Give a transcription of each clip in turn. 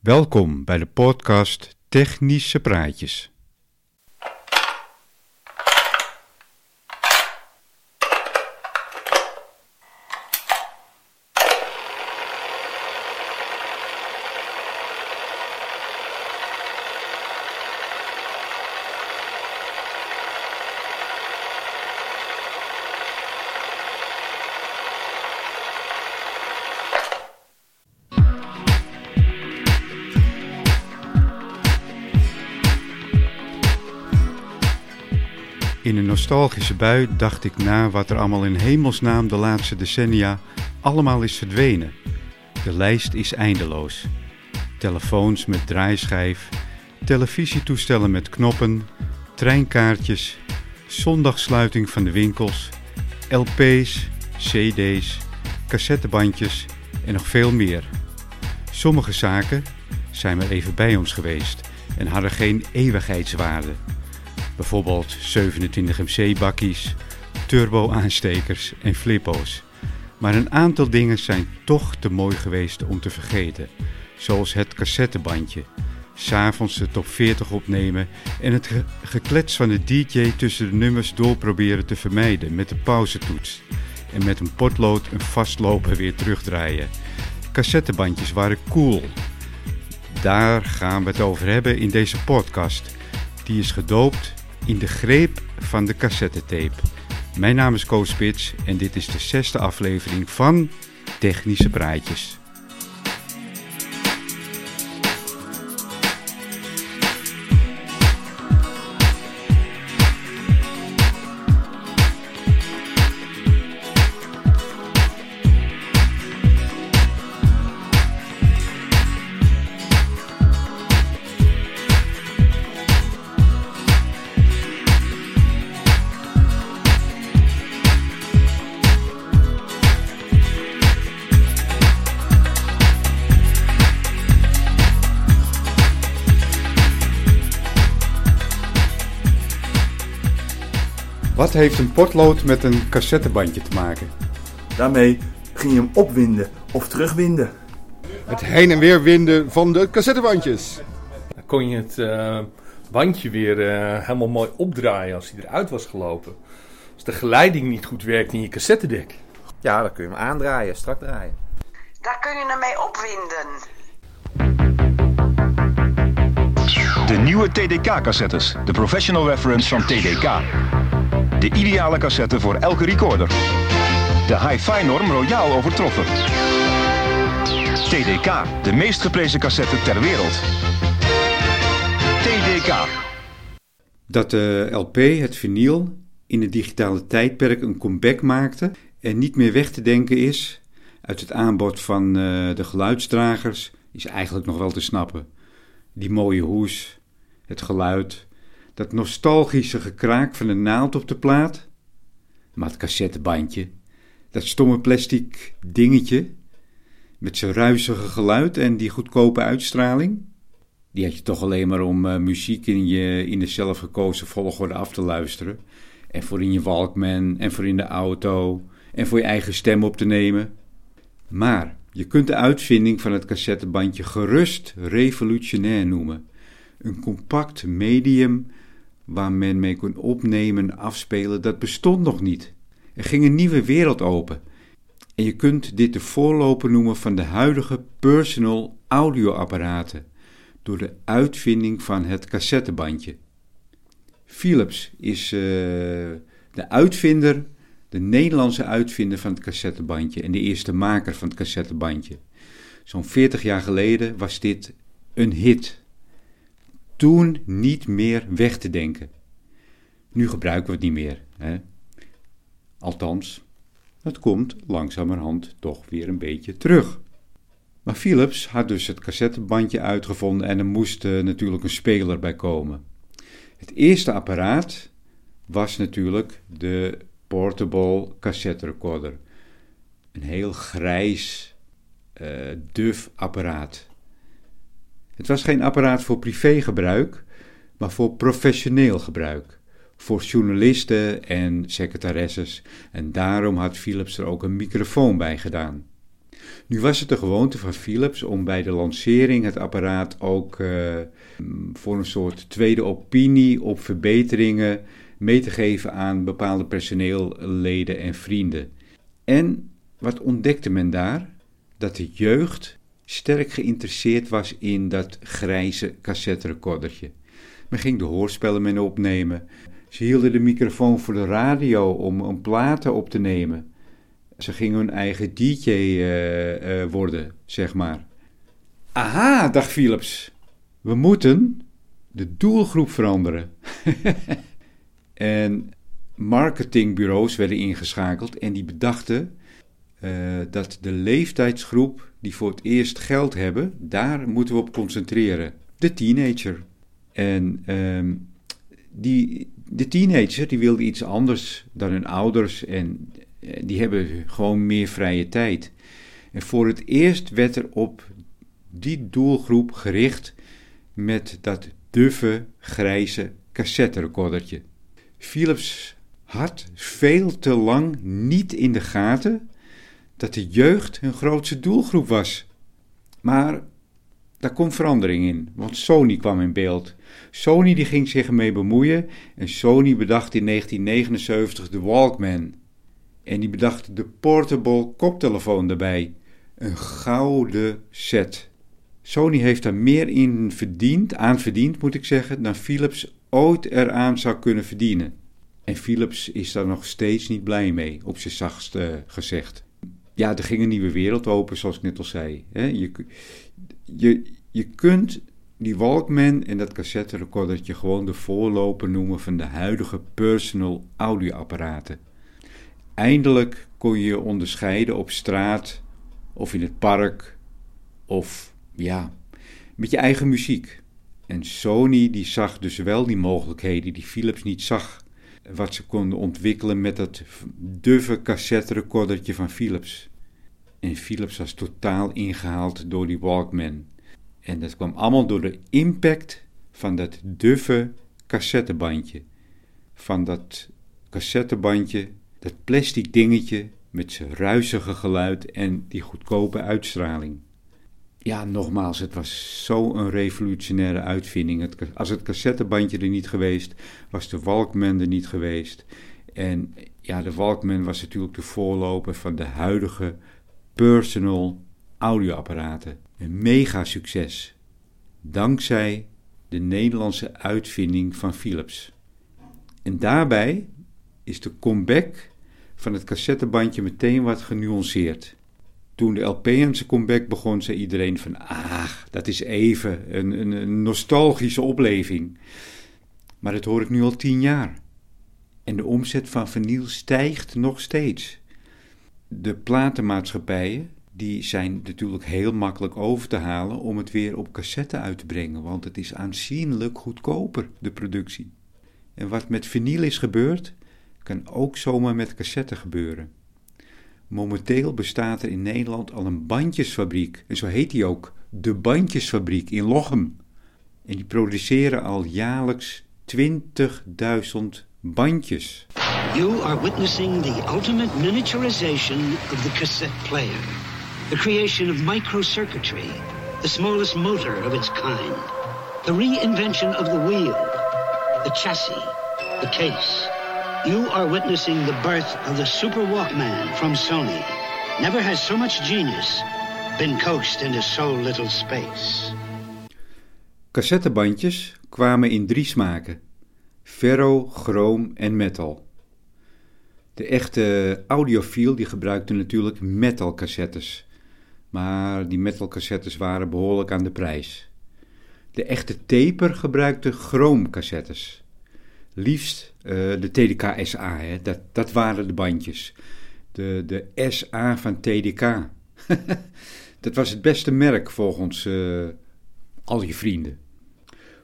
Welkom bij de podcast Technische Praatjes. Nostalgische bui dacht ik na wat er allemaal in hemelsnaam de laatste decennia allemaal is verdwenen. De lijst is eindeloos. Telefoons met draaischijf, televisietoestellen met knoppen, treinkaartjes, zondagssluiting van de winkels, LP's, CD's, cassettebandjes en nog veel meer. Sommige zaken zijn maar even bij ons geweest en hadden geen eeuwigheidswaarde. Bijvoorbeeld 27 MC-bakkies, turbo-aanstekers en flippo's. Maar een aantal dingen zijn toch te mooi geweest om te vergeten. Zoals het cassettebandje, s'avonds de top 40 opnemen en het ge- geklets van de DJ tussen de nummers door proberen te vermijden met de pauzetoets. En met een potlood een vastloper weer terugdraaien. Cassettebandjes waren cool. Daar gaan we het over hebben in deze podcast. Die is gedoopt in de greep van de cassettetape. Mijn naam is Koos Spits en dit is de zesde aflevering van Technische Praatjes. Wat heeft een potlood met een cassettebandje te maken? Daarmee ging je hem opwinden of terugwinden. Het heen en weer winden van de cassettebandjes. Dan kon je het eh, bandje weer eh, helemaal mooi opdraaien als hij eruit was gelopen. Als de geleiding niet goed werkte in je cassettedek. Ja, dan kun je hem aandraaien, strak draaien. Daar kun je hem mee opwinden. De nieuwe TDK-cassettes, de professional reference van TDK. De ideale cassette voor elke recorder. De hi-fi norm royaal overtroffen. TDK, de meest geprezen cassette ter wereld. TDK. Dat de LP, het vinyl, in het digitale tijdperk een comeback maakte en niet meer weg te denken is uit het aanbod van eh, de geluidsdragers, is eigenlijk nog wel te snappen. Die mooie hoes, het geluid, dat nostalgische gekraak van de naald op de plaat. Maar het cassettebandje, dat stomme plastic dingetje met zijn ruisige geluid en die goedkope uitstraling. Die had je toch alleen maar om eh, muziek in, je, in de zelfgekozen volgorde af te luisteren. En voor in je Walkman en voor in de auto en voor je eigen stem op te nemen. Maar je kunt de uitvinding van het cassettebandje gerust revolutionair noemen. Een compact medium waar men mee kon opnemen en afspelen, dat bestond nog niet. Er ging een nieuwe wereld open. En je kunt dit de voorloper noemen van de huidige personal audioapparaten, door de uitvinding van het cassettebandje. Philips is eh, de uitvinder, de Nederlandse uitvinder van het cassettebandje en de eerste maker van het cassettebandje. Zo'n 40 jaar geleden was dit een hit. Toen niet meer weg te denken. Nu gebruiken we het niet meer. Hè? Althans, het komt langzamerhand toch weer een beetje terug. Maar Philips had dus het cassettebandje uitgevonden en er moest eh, natuurlijk een speler bij komen. Het eerste apparaat was natuurlijk de portable cassette recorder. Een heel grijs, eh, duf apparaat. Het was geen apparaat voor privégebruik, maar voor professioneel gebruik. Voor journalisten en secretaresses. En daarom had Philips er ook een microfoon bij gedaan. Nu was het de gewoonte van Philips om bij de lancering het apparaat ook uh, voor een soort tweede opinie op verbeteringen mee te geven aan bepaalde personeelleden en vrienden. En wat ontdekte men daar? Dat de jeugd sterk geïnteresseerd was in dat grijze cassetterecordertje. Men ging de hoorspellen mee opnemen. Ze hielden de microfoon voor de radio om een platen op te nemen. Ze gingen hun eigen DJ uh, uh, worden, zeg maar. Aha, dacht Philips. We moeten de doelgroep veranderen. en marketingbureaus werden ingeschakeld en die bedachten uh, dat de leeftijdsgroep die voor het eerst geld hebben, daar moeten we op concentreren. De teenager. En um, die, de teenager die wilde iets anders dan hun ouders en eh, die hebben gewoon meer vrije tijd. En voor het eerst werd er op die doelgroep gericht met dat duffe, grijze cassetterecordertje. Philips had veel te lang niet in de gaten dat de jeugd hun grootste doelgroep was. Maar daar komt verandering in, want Sony kwam in beeld. Sony die ging zich ermee bemoeien en Sony bedacht in 1979 de Walkman. En die bedacht de portable koptelefoon daarbij. Een gouden set. Sony heeft daar meer in verdiend, aan verdiend moet ik zeggen, dan Philips ooit eraan zou kunnen verdienen. En Philips is daar nog steeds niet blij mee, op zijn zachtst uh, gezegd. Ja, er ging een nieuwe wereld open, zoals ik net al zei. Je, je, je kunt die Walkman en dat cassetterecordertje gewoon de voorloper noemen van de huidige personal audioapparaten. Eindelijk kon je je onderscheiden op straat of in het park of ja, met je eigen muziek. En Sony die zag dus wel die mogelijkheden die Philips niet zag. Wat ze konden ontwikkelen met dat duffe cassetterecordertje van Philips. En Philips was totaal ingehaald door die Walkman. En dat kwam allemaal door de impact van dat duffe cassettebandje. Van dat cassettebandje, dat plastic dingetje met zijn ruisige geluid en die goedkope uitstraling. Ja, nogmaals, het was zo'n revolutionaire uitvinding. Als het cassettebandje er niet geweest, was de Walkman er niet geweest. En ja, de Walkman was natuurlijk de voorloper van de huidige personal audioapparaten. Een mega succes. Dankzij de Nederlandse uitvinding van Philips. En daarbij is de comeback van het cassettebandje meteen wat genuanceerd. Toen de LP zijn comeback begon, zei iedereen van... Ah, dat is even een, een, een nostalgische opleving. Maar dat hoor ik nu al tien jaar. En de omzet van vinyl stijgt nog steeds. De platenmaatschappijen die zijn natuurlijk heel makkelijk over te halen om het weer op cassette uit te brengen, want het is aanzienlijk goedkoper, de productie. En wat met vinyl is gebeurd, kan ook zomaar met cassette gebeuren. Momenteel bestaat er in Nederland al een bandjesfabriek, en zo heet die ook, de Bandjesfabriek in Lochem. En die produceren al jaarlijks 20.000 bandjes. You are witnessing the ultimate miniaturization of the cassette player. The creation of microcircuitry, the smallest motor of its kind. The reinvention of the wheel, the chassis, the case. You are witnessing the birth of the Super Walkman from Sony. Never has so much genius been coaxed into so little space. Cassettebandjes kwamen in drie smaken: ferro, chroom en metal. De echte audiofiel die gebruikte natuurlijk metalcassettes, maar die metalcassettes waren behoorlijk aan de prijs. De echte taper gebruikte chroomcassettes. Liefst uh, de TDK SA, hè. Dat, dat waren de bandjes. De, de SA van TDK. dat was het beste merk volgens uh, al je vrienden.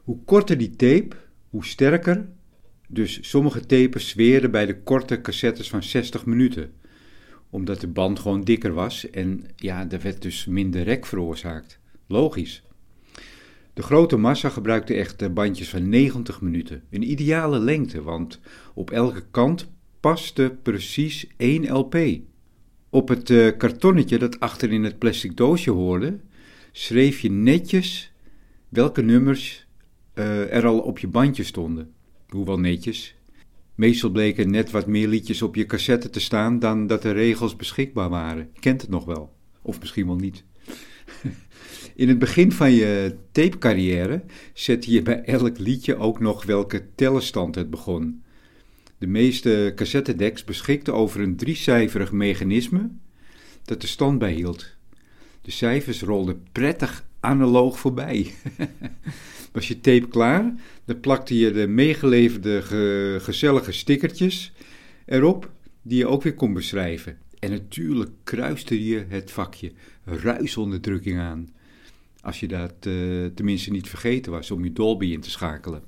Hoe korter die tape, hoe sterker. Dus sommige tapes zweren bij de korte cassettes van 60 minuten. Omdat de band gewoon dikker was en ja, er werd dus minder rek veroorzaakt. Logisch. De grote massa gebruikte echt bandjes van 90 minuten. Een ideale lengte, want op elke kant paste precies één LP. Op het uh, kartonnetje dat achter in het plastic doosje hoorde, schreef je netjes welke nummers uh, er al op je bandje stonden. Hoewel netjes. Meestal bleken net wat meer liedjes op je cassette te staan dan dat de regels beschikbaar waren. Kent het nog wel. Of misschien wel niet. In het begin van je tapecarrière zette je bij elk liedje ook nog welke tellenstand het begon. De meeste cassettedecks beschikten over een driecijferig mechanisme dat de stand bijhield. De cijfers rolden prettig analoog voorbij. Was je tape klaar, dan plakte je de meegeleverde gezellige stickertjes erop, die je ook weer kon beschrijven. En natuurlijk kruiste je het vakje ruisonderdrukking aan. Als je dat uh, tenminste niet vergeten was om je Dolby in te schakelen.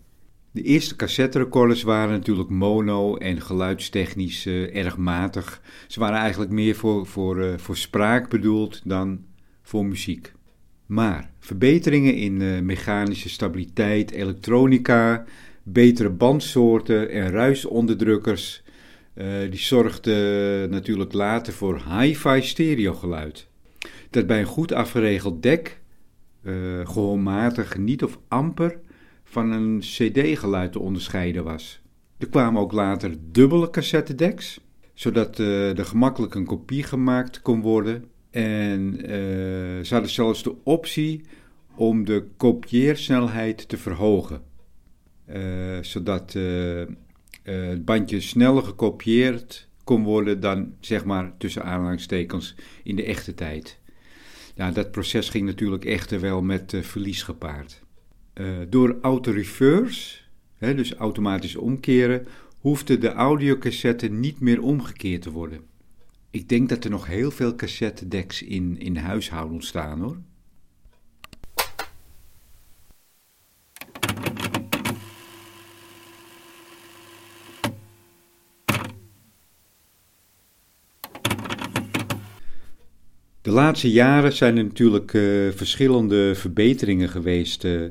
De eerste cassetterecorders waren natuurlijk mono en geluidstechnisch uh, erg matig. Ze waren eigenlijk meer voor, voor, uh, voor spraak bedoeld dan voor muziek. Maar verbeteringen in uh, mechanische stabiliteit, elektronica, betere bandsoorten en ruisonderdrukkers, die zorgden natuurlijk later voor hi-fi stereogeluid. Dat bij een goed afgeregeld dek gehoormatig niet of amper van een CD-geluid te onderscheiden was. Er kwamen ook later dubbele cassettedecks, zodat uh, er gemakkelijk een kopie gemaakt kon worden. En uh, ze hadden zelfs de optie om de kopieersnelheid te verhogen, uh, zodat het bandje sneller gekopieerd kon worden dan, zeg maar, tussen aanhalingstekens in de echte tijd. Ja, dat proces ging natuurlijk echter wel met verlies gepaard. Uh, door auto-reverse, dus automatisch omkeren, hoefde de audiocassette niet meer omgekeerd te worden. Ik denk dat er nog heel veel cassettedecks in, in huishouden staan hoor. Laatste jaren zijn er natuurlijk uh, verschillende verbeteringen geweest uh,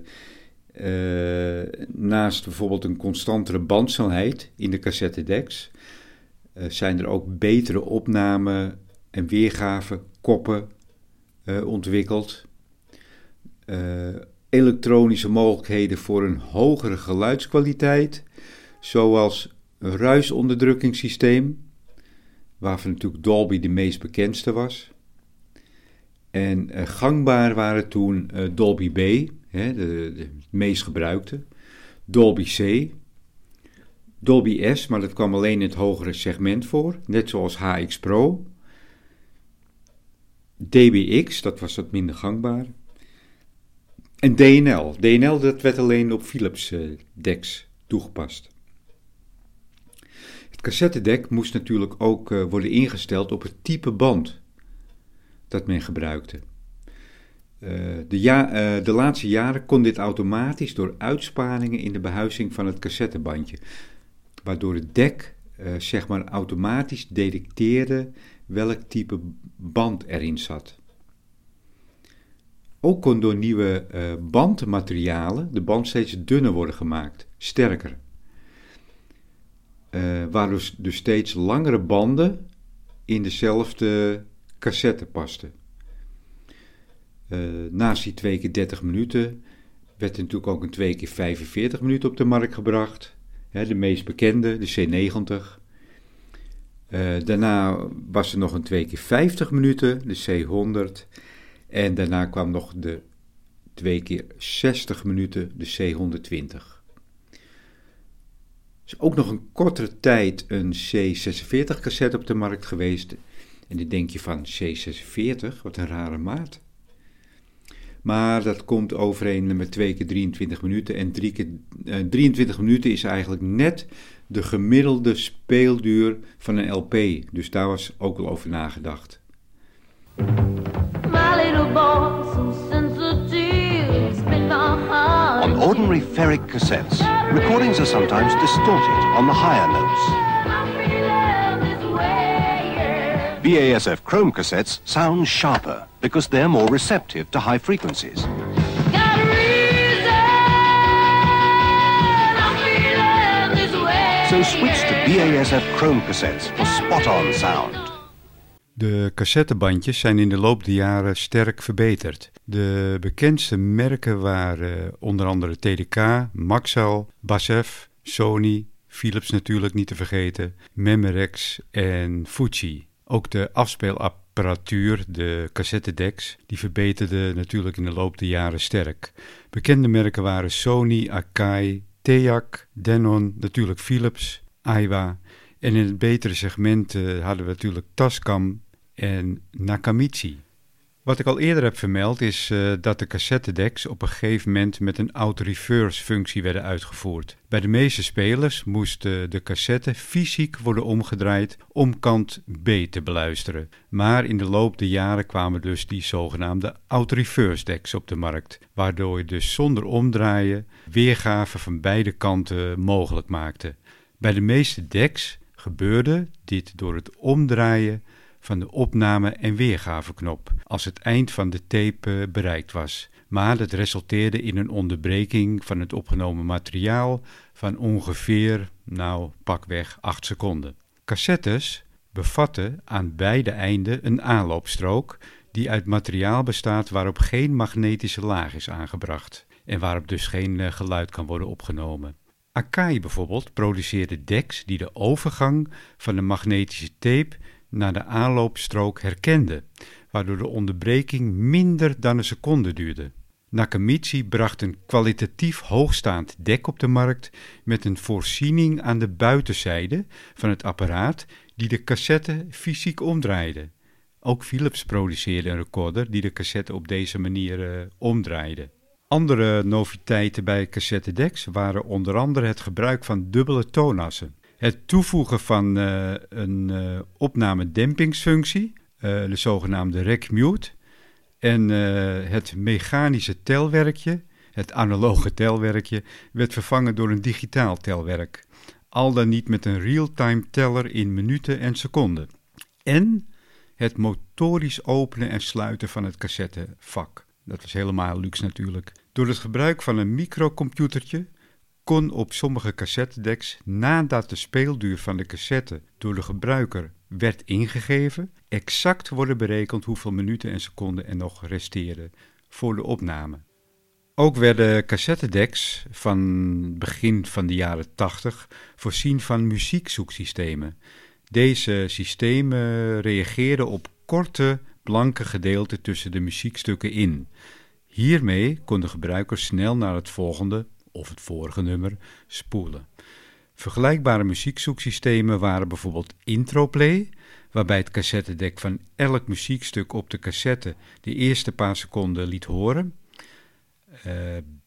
uh, naast bijvoorbeeld een constantere bandsnelheid in de cassettedecks uh, zijn er ook betere opname en weergave koppen ontwikkeld. elektronische mogelijkheden voor een hogere geluidskwaliteit, zoals een ruisonderdrukkingssysteem, waarvan natuurlijk Dolby de meest bekendste was. En gangbaar waren toen Dolby B, hè, de, de, meest gebruikte. Dolby C. Dolby S, maar dat kwam alleen in het hogere segment voor, net zoals HX Pro. DBX, dat was wat minder gangbaar. En DNL. DNL dat werd alleen op Philips uh, decks toegepast. Het cassettedek moest natuurlijk ook worden ingesteld op het type band dat men gebruikte. Uh, de, ja, uh, de, laatste jaren kon dit automatisch door uitsparingen in de behuizing van het cassettebandje, waardoor het dek uh, zeg maar automatisch detecteerde welk type band erin zat. Ook kon door nieuwe bandmaterialen de band steeds dunner worden gemaakt, sterker. waardoor dus steeds langere banden in dezelfde cassette pasten. Uh, naast die twee keer 30 minuten werd er natuurlijk ook een twee keer 45 minuten op de markt gebracht. De meest bekende, de C90. Uh, daarna was er nog een twee keer 50 minuten, de C100. En daarna kwam nog de twee keer 60 minuten, de C120. Er is ook nog een kortere tijd een C46 cassette op de markt geweest. En dan denk je van C46, wat een rare maat. Maar dat komt overeen met 2 keer 23 minuten. En 3 keer, uh, 23 minuten is eigenlijk net de gemiddelde speelduur van een LP. Dus daar was ook al over nagedacht. On ordinary ferric cassettes, recordings are sometimes distorted on the higher notes. BASF Chrome cassettes sound sharper because they're more receptive to high frequencies. So switch to BASF Chrome cassettes for spot-on sound. De cassettebandjes zijn in de loop der jaren sterk verbeterd. De bekendste merken waren onder andere TDK, Maxell, Basf, Sony, Philips natuurlijk niet te vergeten, Memorex en Fuji. Ook de afspeelapparatuur, de cassettedecks, die verbeterde natuurlijk in de loop der jaren sterk. Bekende merken waren Sony, Akai, Teac, Denon, natuurlijk Philips, Aiwa. En in het betere segment uh, hadden we natuurlijk Tascam en Nakamichi. Wat ik al eerder heb vermeld is uh, dat de cassettedecks op een gegeven moment met een auto-reverse functie werden uitgevoerd. Bij de meeste spelers moest uh, de cassette fysiek worden omgedraaid om kant B te beluisteren. Maar in de loop der jaren kwamen dus die zogenaamde auto-reverse decks op de markt, waardoor je dus zonder omdraaien weergave van beide kanten mogelijk maakte. Bij de meeste decks gebeurde dit door het omdraaien van de opname- en weergaveknop als het eind van de tape eh, bereikt was. Maar dat resulteerde in een onderbreking van het opgenomen materiaal van ongeveer, nou pakweg 8 seconden. Cassettes bevatten aan beide einden een aanloopstrook die uit materiaal bestaat waarop geen magnetische laag is aangebracht en waarop dus geen eh, geluid kan worden opgenomen. Akai bijvoorbeeld produceerde decks die de overgang van de magnetische tape naar de aanloopstrook herkende, waardoor de onderbreking minder dan een seconde duurde. Nakamichi bracht een kwalitatief hoogstaand dek op de markt met een voorziening aan de buitenzijde van het apparaat die de cassette fysiek omdraaide. Ook Philips produceerde een recorder die de cassette op deze manier uh, omdraaide. Andere noviteiten bij cassettedecks waren onder andere het gebruik van dubbele toonassen. Het toevoegen van uh, een uh, opnamedempingsfunctie, uh, de zogenaamde rec-mute, en het mechanische telwerkje, het analoge telwerkje, werd vervangen door een digitaal telwerk. Al dan niet met een real-time teller in minuten en seconden. En het motorisch openen en sluiten van het cassettevak. Dat was helemaal luxe natuurlijk. Door het gebruik van een microcomputertje kon op sommige cassettedecks, nadat de speelduur van de cassette door de gebruiker werd ingegeven, exact worden berekend hoeveel minuten en seconden er nog resteerden voor de opname. Ook werden cassettedecks van begin van de jaren 80 voorzien van muziekzoeksystemen. Deze systemen reageerden op korte, blanke gedeelten tussen de muziekstukken in. Hiermee kon de gebruiker snel naar het volgende of het vorige nummer spoelen. Vergelijkbare muziekzoeksystemen waren bijvoorbeeld Introplay, waarbij het cassettedek van elk muziekstuk op de cassette de eerste paar seconden liet horen. Uh,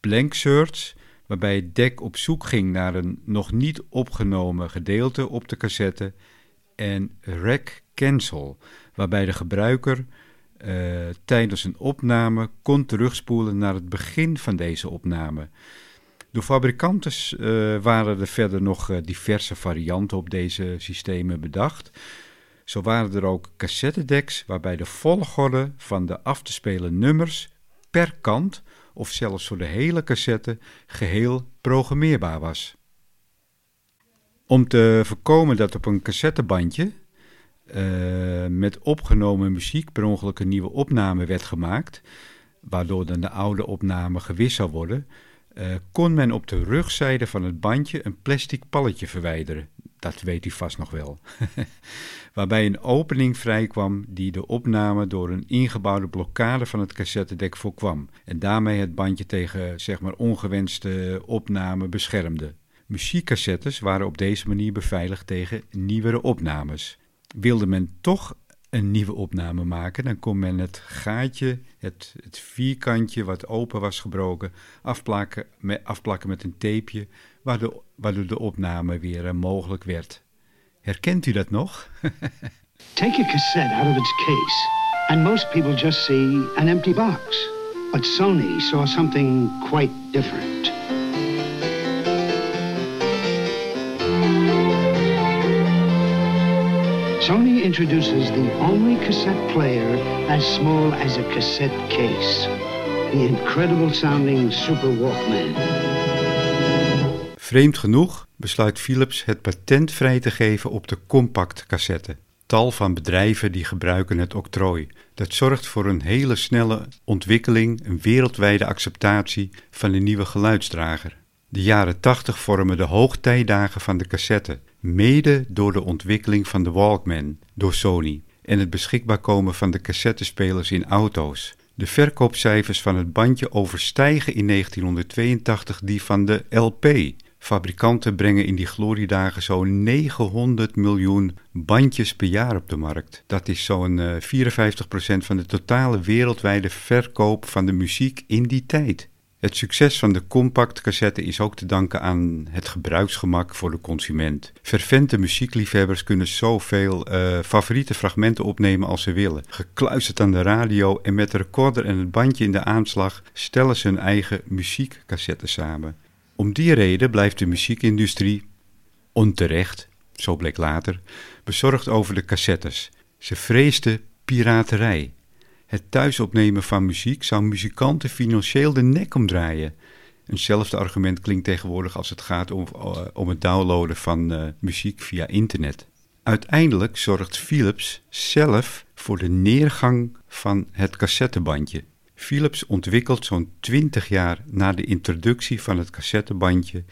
Blank Search, waarbij het dek op zoek ging naar een nog niet opgenomen gedeelte op de cassette. En Rec Cancel, waarbij de gebruiker uh, tijdens een opname kon terugspoelen naar het begin van deze opname. Door fabrikanten uh, waren er verder nog uh, diverse varianten op deze systemen bedacht. Zo waren er ook cassettedecks waarbij de volgorde van de af te spelen nummers per kant of zelfs voor de hele cassette geheel programmeerbaar was. Om te voorkomen dat op een cassettebandje uh, met opgenomen muziek per ongeluk een nieuwe opname werd gemaakt, waardoor dan de oude opname gewist zou worden, uh, kon men op de rugzijde van het bandje een plastic palletje verwijderen. Dat weet u vast nog wel. Waarbij een opening vrijkwam die de opname door een ingebouwde blokkade van het cassettedek voorkwam. En daarmee het bandje tegen zeg maar, ongewenste opname beschermde. Muziekcassettes waren op deze manier beveiligd tegen nieuwere opnames. Wilde men toch een nieuwe opname maken, dan kon men het gaatje, het, het vierkantje wat open was gebroken, afplakken met, afplakken met een tapeje, waardoor, waardoor de opname weer uh, mogelijk werd. Herkent u dat nog? Take a cassette out of its case, and most people just see an empty box. But Sony saw something quite different. Sony introduces the only cassette player as small as a cassette case. The incredible sounding Super Walkman. Vreemd genoeg besluit Philips het patent vrij te geven op de compact cassette. tal van bedrijven die gebruiken het octrooi. Dat zorgt voor een hele snelle ontwikkeling, een wereldwijde acceptatie van de nieuwe geluidsdrager. De jaren 80 vormen de hoogtijdagen van de cassette, mede door de ontwikkeling van de Walkman door Sony en het beschikbaar komen van de cassettespelers in auto's. De verkoopcijfers van het bandje overstijgen in 1982 die van de LP. Fabrikanten brengen in die gloriedagen zo'n 900 miljoen bandjes per jaar op de markt. Dat is zo'n 54% van de totale wereldwijde verkoop van de muziek in die tijd. Het succes van de compact cassette is ook te danken aan het gebruiksgemak voor de consument. Vervente muziekliefhebbers kunnen zoveel uh, favoriete fragmenten opnemen als ze willen. Gekluisterd aan de radio en met de recorder en het bandje in de aanslag stellen ze hun eigen muziekcassette samen. Om die reden blijft de muziekindustrie, onterecht, zo bleek later, bezorgd over de cassettes. Ze vreesde piraterij. Het thuisopnemen van muziek zou muzikanten financieel de nek omdraaien. Eenzelfde argument klinkt tegenwoordig als het gaat om, eh, om het downloaden van uh, muziek via internet. Uiteindelijk zorgt Philips zelf voor de neergang van het cassettebandje. Philips ontwikkelt zo'n 20 jaar na de introductie van het cassettebandje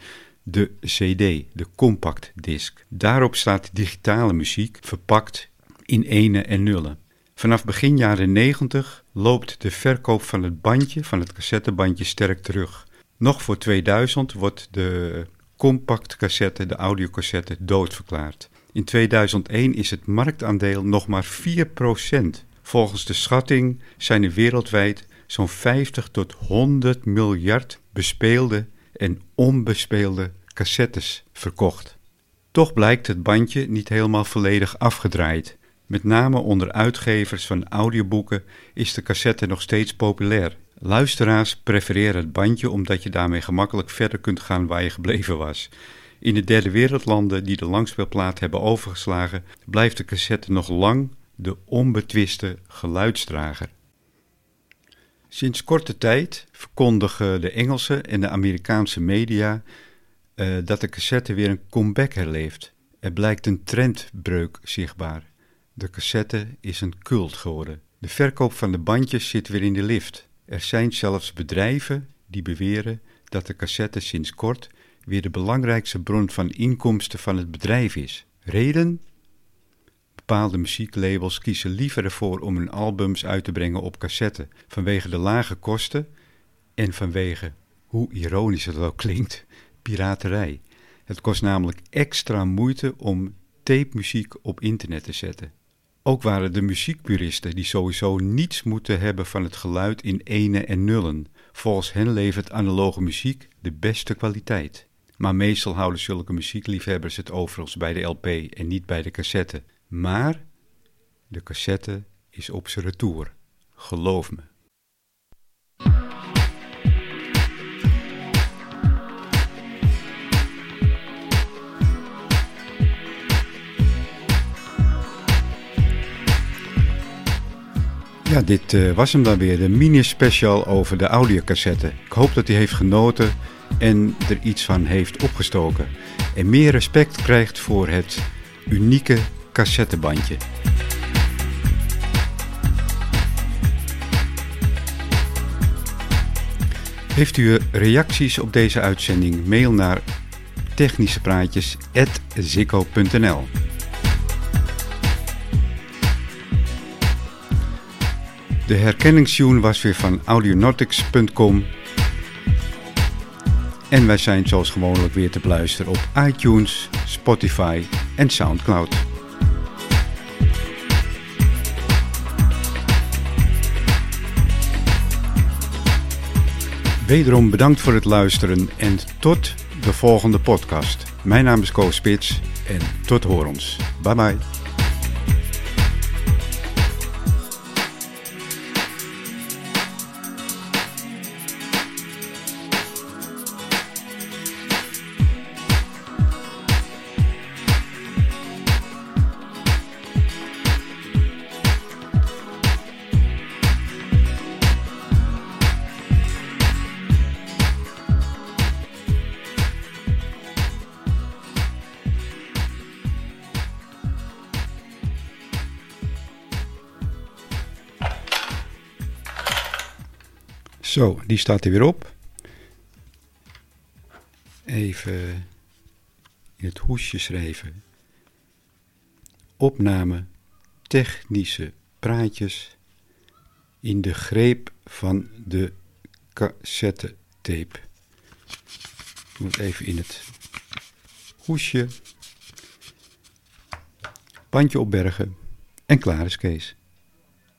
de CD, de compact disc. Daarop staat digitale muziek verpakt in ene en nullen. Vanaf begin jaren 90 loopt de verkoop van het bandje, van het cassettebandje, sterk terug. Nog voor 2000 wordt de compact cassette, de audiocassette, doodverklaard. In 2001 is het marktaandeel nog maar 4%. Volgens de schatting zijn er wereldwijd zo'n 50 tot 100 miljard bespeelde en onbespeelde cassettes verkocht. Toch blijkt het bandje niet helemaal volledig afgedraaid. Met name onder uitgevers van audioboeken is de cassette nog steeds populair. Luisteraars prefereren het bandje omdat je daarmee gemakkelijk verder kunt gaan waar je gebleven was. In de derde wereldlanden die de langspeelplaat hebben overgeslagen, blijft de cassette nog lang de onbetwiste geluidsdrager. Sinds korte tijd verkondigen de Engelse en de Amerikaanse media uh, dat de cassette weer een comeback herleeft. Er blijkt een trendbreuk zichtbaar. De cassette is een cult geworden. De verkoop van de bandjes zit weer in de lift. Er zijn zelfs bedrijven die beweren dat de cassette sinds kort weer de belangrijkste bron van inkomsten van het bedrijf is. Reden? Bepaalde muzieklabels kiezen liever ervoor om hun albums uit te brengen op cassette vanwege de lage kosten en vanwege, hoe ironisch het ook klinkt, piraterij. Het kost namelijk extra moeite om tape-muziek op internet te zetten. Ook waren de muziekpuristen die sowieso niets moeten hebben van het geluid in ene en nullen. Volgens hen levert analoge muziek de beste kwaliteit. Maar meestal houden zulke muziekliefhebbers het overigens bij de LP en niet bij de cassette. Maar de cassette is op zijn retour. Geloof me. Ja, dit uh, was hem dan weer, de mini-special over de audiocassette. Ik hoop dat u heeft genoten en er iets van heeft opgestoken. En meer respect krijgt voor het unieke cassettebandje. Heeft u reacties op deze uitzending? Mail naar technischepraatjes.zikko.nl De herkenningstune was weer van audionautics.com. En wij zijn zoals gewoonlijk weer te beluisteren op iTunes, Spotify en Soundcloud. Wederom bedankt voor het luisteren en tot de volgende podcast. Mijn naam is Koos Spits en tot horens. Bye bye. Zo, die staat er weer op. Even in het hoesje schrijven. Opname technische praatjes in de greep van de cassettetape. Ik moet even in het hoesje. Bandje opbergen en klaar is Kees.